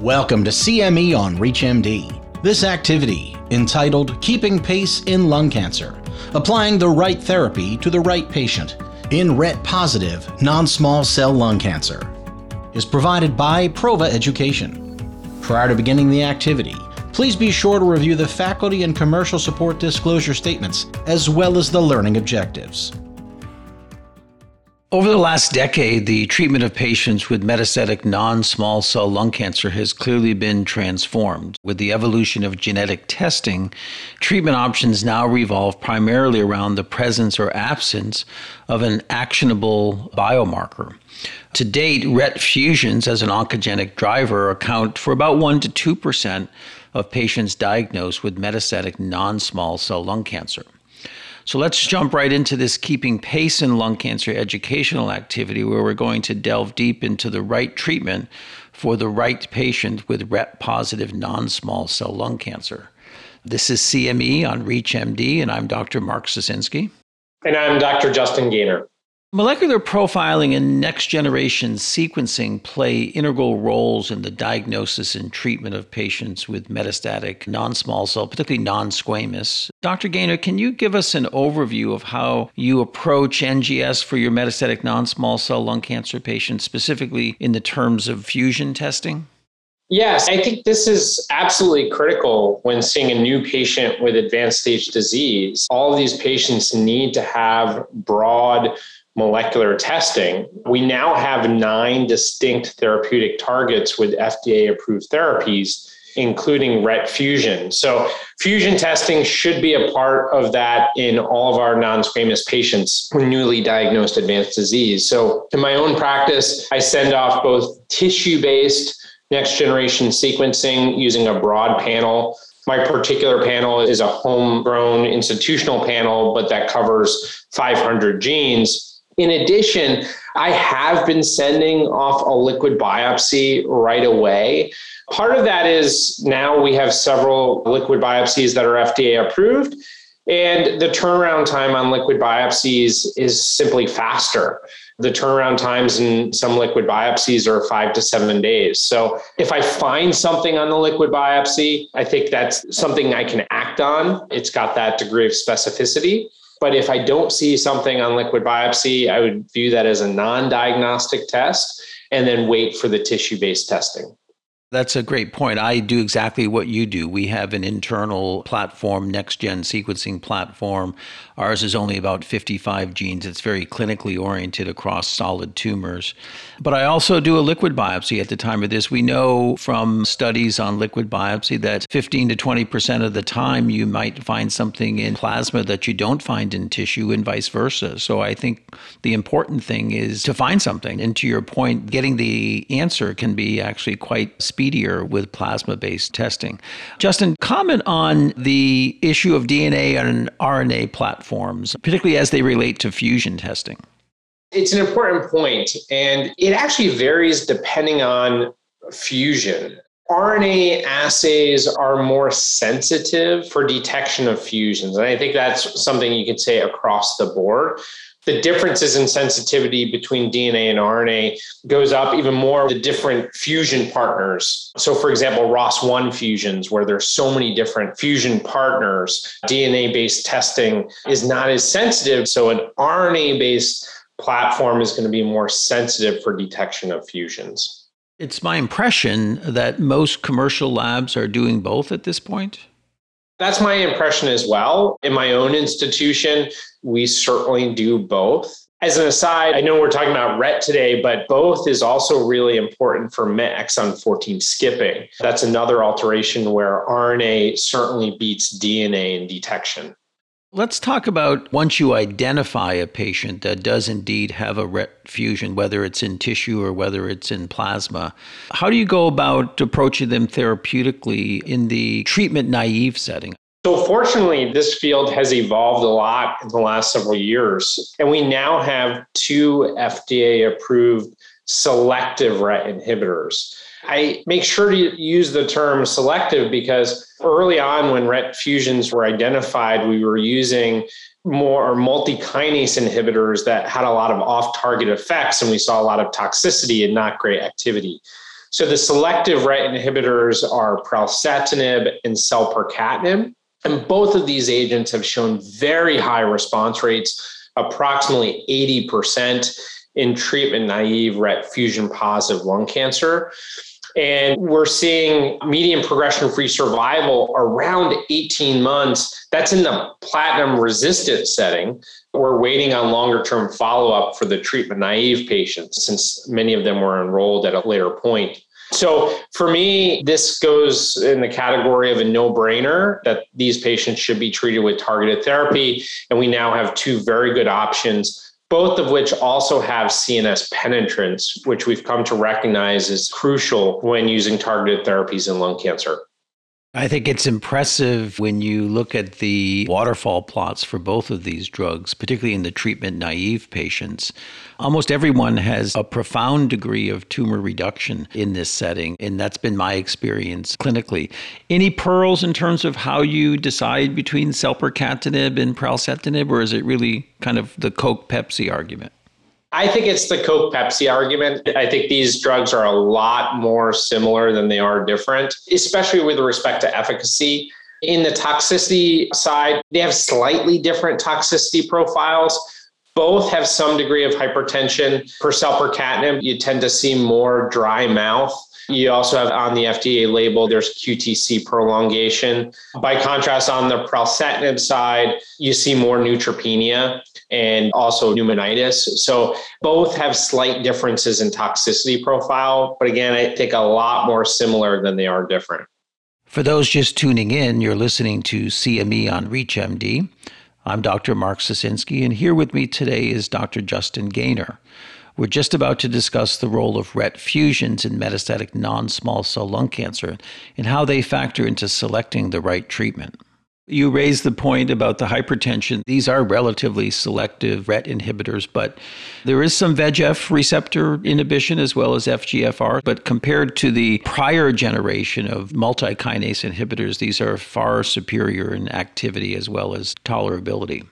Welcome to CME on ReachMD. This activity, entitled Keeping Pace in Lung Cancer, applying the right therapy to the right patient in RET positive non small cell lung cancer, is provided by Prova Education. Prior to beginning the activity, please be sure to review the faculty and commercial support disclosure statements as well as the learning objectives. Over the last decade, the treatment of patients with metastatic non small cell lung cancer has clearly been transformed. With the evolution of genetic testing, treatment options now revolve primarily around the presence or absence of an actionable biomarker. To date, RET fusions as an oncogenic driver account for about 1 to 2% of patients diagnosed with metastatic non small cell lung cancer. So let's jump right into this keeping pace in lung cancer educational activity where we're going to delve deep into the right treatment for the right patient with RET positive non small cell lung cancer. This is CME on ReachMD, and I'm Dr. Mark Socinski. And I'm Dr. Justin Gainor. Molecular profiling and next generation sequencing play integral roles in the diagnosis and treatment of patients with metastatic non small cell, particularly non squamous. Dr. Gainor, can you give us an overview of how you approach NGS for your metastatic non small cell lung cancer patients, specifically in the terms of fusion testing? Yes, I think this is absolutely critical when seeing a new patient with advanced stage disease. All of these patients need to have broad molecular testing, we now have nine distinct therapeutic targets with FDA approved therapies, including RET fusion. So, fusion testing should be a part of that in all of our non squamous patients with newly diagnosed advanced disease. So, in my own practice, I send off both tissue based next generation sequencing using a broad panel my particular panel is a homegrown institutional panel, but that covers 500 genes. In addition, I have been sending off a liquid biopsy right away. Part of that is now we have several liquid biopsies that are FDA approved, and the turnaround time on liquid biopsies is simply faster. The turnaround times in some liquid biopsies are five to seven days. So if I find something on the liquid biopsy, I think that's something I can act on. It's got that degree of specificity. But if I don't see something on liquid biopsy, I would view that as a non diagnostic test and then wait for the tissue based testing. That's a great point. I do exactly what you do. We have an internal platform, next gen sequencing platform. Ours is only about 55 genes. It's very clinically oriented across solid tumors. But I also do a liquid biopsy at the time of this. We know from studies on liquid biopsy that 15 to 20% of the time you might find something in plasma that you don't find in tissue and vice versa. So I think the important thing is to find something. And to your point, getting the answer can be actually quite speedier with plasma based testing. Justin, comment on the issue of DNA and RNA platforms, particularly as they relate to fusion testing. It's an important point, and it actually varies depending on fusion. RNA assays are more sensitive for detection of fusions. And I think that's something you can say across the board the differences in sensitivity between DNA and RNA goes up even more the different fusion partners. So, for example, ROS1 fusions, where there's so many different fusion partners, DNA based testing is not as sensitive. So, an RNA based platform is going to be more sensitive for detection of fusions. It's my impression that most commercial labs are doing both at this point. That's my impression as well. In my own institution, we certainly do both. As an aside, I know we're talking about RET today, but both is also really important for MET exon 14 skipping. That's another alteration where RNA certainly beats DNA in detection. Let's talk about once you identify a patient that does indeed have a RET fusion, whether it's in tissue or whether it's in plasma. How do you go about approaching them therapeutically in the treatment naive setting? So, fortunately, this field has evolved a lot in the last several years, and we now have two FDA approved selective RET inhibitors. I make sure to use the term selective because early on, when RET fusions were identified, we were using more multi-kinase inhibitors that had a lot of off-target effects, and we saw a lot of toxicity and not great activity. So the selective RET inhibitors are pralsetinib and selpercatinib. And both of these agents have shown very high response rates, approximately 80% in treatment naive RET fusion positive lung cancer. And we're seeing median progression free survival around 18 months. That's in the platinum resistant setting. We're waiting on longer term follow up for the treatment naive patients since many of them were enrolled at a later point. So for me, this goes in the category of a no brainer that these patients should be treated with targeted therapy. And we now have two very good options both of which also have CNS penetrance, which we've come to recognize is crucial when using targeted therapies in lung cancer. I think it's impressive when you look at the waterfall plots for both of these drugs, particularly in the treatment naive patients. Almost everyone has a profound degree of tumor reduction in this setting, and that's been my experience clinically. Any pearls in terms of how you decide between selpercatinib and pralsetinib, or is it really kind of the Coke Pepsi argument? I think it's the Coke Pepsi argument. I think these drugs are a lot more similar than they are different, especially with respect to efficacy. In the toxicity side, they have slightly different toxicity profiles. Both have some degree of hypertension. For selpercatinib, you tend to see more dry mouth. You also have on the FDA label, there's QTC prolongation. By contrast, on the pralsetinib side, you see more neutropenia and also pneumonitis. So both have slight differences in toxicity profile, but again, I think a lot more similar than they are different. For those just tuning in, you're listening to CME on ReachMD. I'm Dr. Mark Socinski, and here with me today is Dr. Justin Gainor. We're just about to discuss the role of RET fusions in metastatic non small cell lung cancer and how they factor into selecting the right treatment. You raised the point about the hypertension. These are relatively selective RET inhibitors, but there is some VEGF receptor inhibition as well as FGFR. But compared to the prior generation of multi kinase inhibitors, these are far superior in activity as well as tolerability.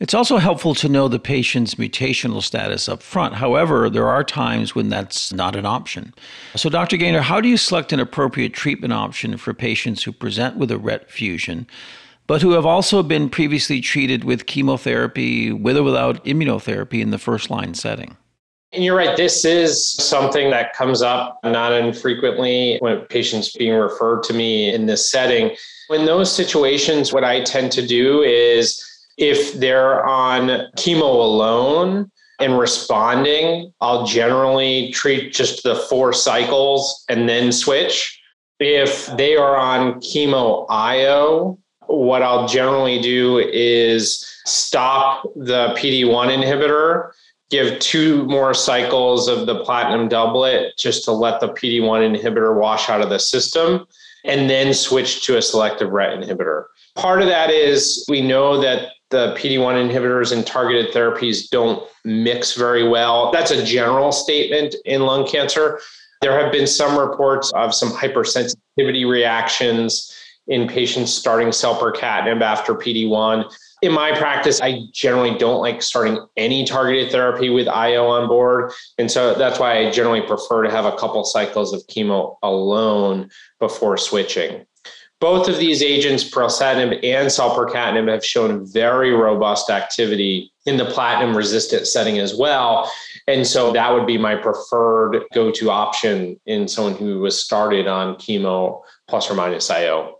It's also helpful to know the patient's mutational status up front. However, there are times when that's not an option. So, Dr. Gainor, how do you select an appropriate treatment option for patients who present with a RET fusion, but who have also been previously treated with chemotherapy, with or without immunotherapy in the first line setting? And you're right, this is something that comes up not infrequently when patients being referred to me in this setting. In those situations, what I tend to do is if they're on chemo alone and responding, I'll generally treat just the four cycles and then switch. If they are on chemo IO, what I'll generally do is stop the PD1 inhibitor, give two more cycles of the platinum doublet just to let the PD1 inhibitor wash out of the system, and then switch to a selective RET inhibitor. Part of that is we know that the PD1 inhibitors and targeted therapies don't mix very well. That's a general statement in lung cancer. There have been some reports of some hypersensitivity reactions in patients starting selpercatinib after PD1. In my practice, I generally don't like starting any targeted therapy with IO on board. And so that's why I generally prefer to have a couple cycles of chemo alone before switching. Both of these agents, pralsetinib and selpercatinib, have shown very robust activity in the platinum resistant setting as well. And so that would be my preferred go to option in someone who was started on chemo plus or minus IO.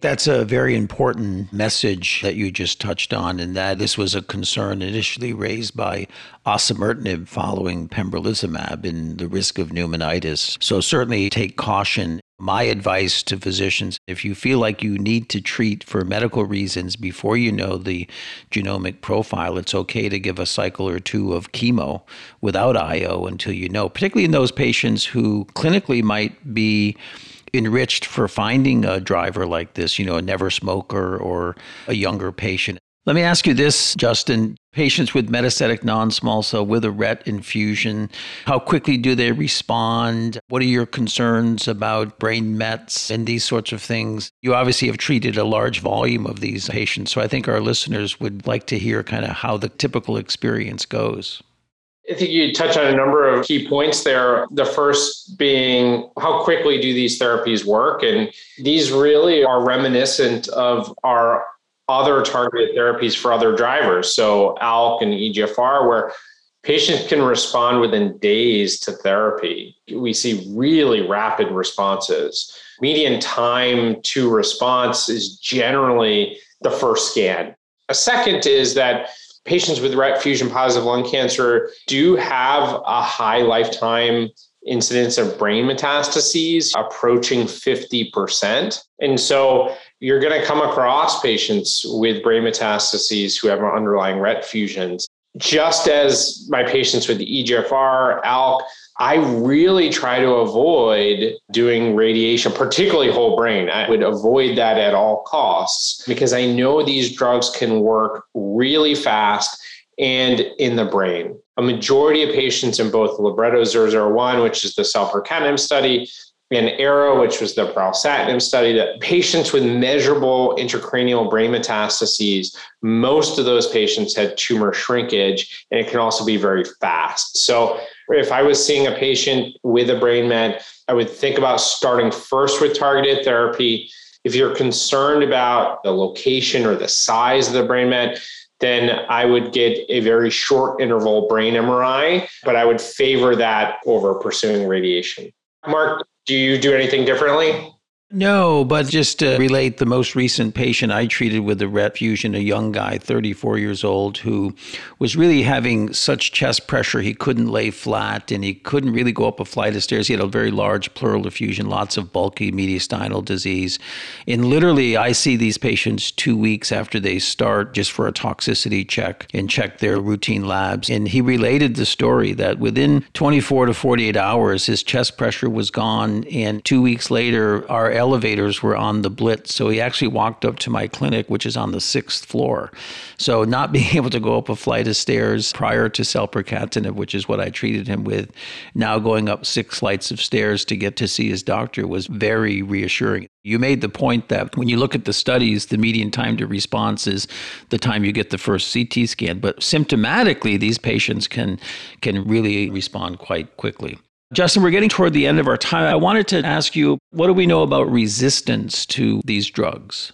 That's a very important message that you just touched on, and that this was a concern initially raised by osimertinib following pembrolizumab in the risk of pneumonitis. So certainly take caution. My advice to physicians if you feel like you need to treat for medical reasons before you know the genomic profile, it's okay to give a cycle or two of chemo without IO until you know, particularly in those patients who clinically might be enriched for finding a driver like this, you know, a never smoker or a younger patient. Let me ask you this, Justin. Patients with metastatic non small cell with a RET infusion, how quickly do they respond? What are your concerns about brain mets and these sorts of things? You obviously have treated a large volume of these patients, so I think our listeners would like to hear kind of how the typical experience goes. I think you touch on a number of key points there. The first being how quickly do these therapies work? And these really are reminiscent of our other targeted therapies for other drivers. So ALK and EGFR, where patients can respond within days to therapy. We see really rapid responses. Median time to response is generally the first scan. A second is that patients with RET fusion positive lung cancer do have a high lifetime incidence of brain metastases approaching 50%. And so you're going to come across patients with brain metastases who have underlying RET fusions. Just as my patients with EGFR, ALK, I really try to avoid doing radiation, particularly whole brain. I would avoid that at all costs because I know these drugs can work really fast and in the brain. A majority of patients in both Libretto 001, which is the selpercatinib study, and ARROW, which was the pralsetinib study, that patients with measurable intracranial brain metastases, most of those patients had tumor shrinkage, and it can also be very fast. So if I was seeing a patient with a brain met, I would think about starting first with targeted therapy. If you're concerned about the location or the size of the brain met, then I would get a very short interval brain MRI, but I would favor that over pursuing radiation. Mark, do you do anything differently? No, but just to relate the most recent patient I treated with the RET fusion, a young guy, 34 years old, who was really having such chest pressure he couldn't lay flat and he couldn't really go up a flight of stairs. He had a very large pleural effusion, lots of bulky mediastinal disease. And literally, I see these patients two weeks after they start just for a toxicity check and check their routine labs. And he related the story that within 24 to 48 hours, his chest pressure was gone. And two weeks later, our elevators were on the blitz. So he actually walked up to my clinic, which is on the sixth floor. So not being able to go up a flight of stairs prior to selpercatinib, which is what I treated him with, now going up six flights of stairs to get to see his doctor was very reassuring. You made the point that when you look at the studies, the median time to response is the time you get the first CT scan, but symptomatically, these patients can can really respond quite quickly. Justin, we're getting toward the end of our time. I wanted to ask you what do we know about resistance to these drugs?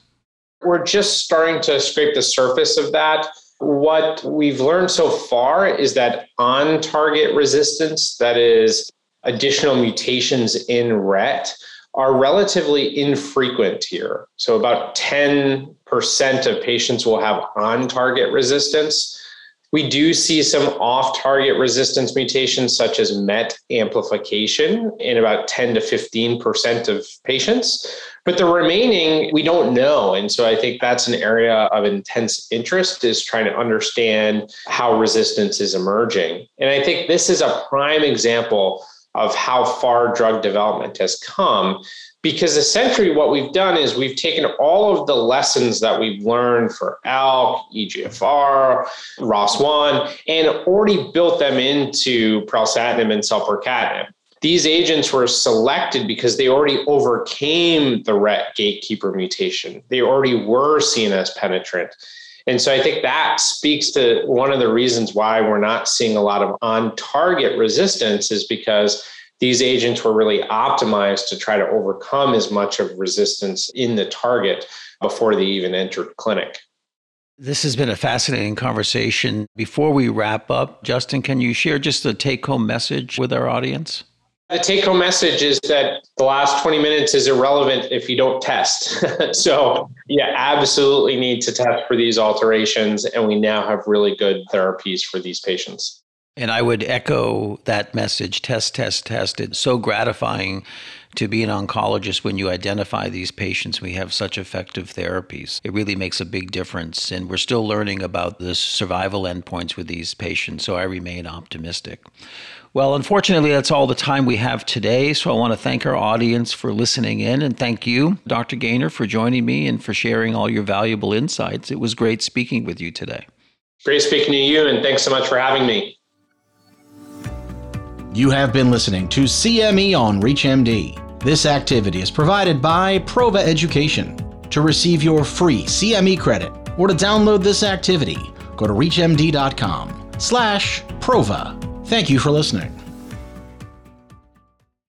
We're just starting to scrape the surface of that. What we've learned so far is that on target resistance, that is, additional mutations in RET, are relatively infrequent here. So, about 10% of patients will have on target resistance. We do see some off target resistance mutations, such as MET amplification, in about 10 to 15% of patients. But the remaining, we don't know. And so I think that's an area of intense interest is trying to understand how resistance is emerging. And I think this is a prime example of how far drug development has come because essentially what we've done is we've taken all of the lessons that we've learned for ALK, EGFR, ROS1, and already built them into pralsetinib and selpercatinib. These agents were selected because they already overcame the RET gatekeeper mutation. They already were CNS penetrant. And so I think that speaks to one of the reasons why we're not seeing a lot of on target resistance is because these agents were really optimized to try to overcome as much of resistance in the target before they even entered clinic. This has been a fascinating conversation. Before we wrap up, Justin, can you share just a take home message with our audience? The take home message is that the last 20 minutes is irrelevant if you don't test. so, you absolutely need to test for these alterations, and we now have really good therapies for these patients. And I would echo that message test, test, test. It's so gratifying to be an oncologist when you identify these patients. We have such effective therapies. It really makes a big difference. And we're still learning about the survival endpoints with these patients. So I remain optimistic. Well, unfortunately, that's all the time we have today. So I want to thank our audience for listening in and thank you, Dr. Gainor, for joining me and for sharing all your valuable insights. It was great speaking with you today. Great speaking to you, and thanks so much for having me. You have been listening to CME on ReachMD. This activity is provided by Prova Education. To receive your free CME credit or to download this activity, go to reachmd.com slash prova Thank you for listening.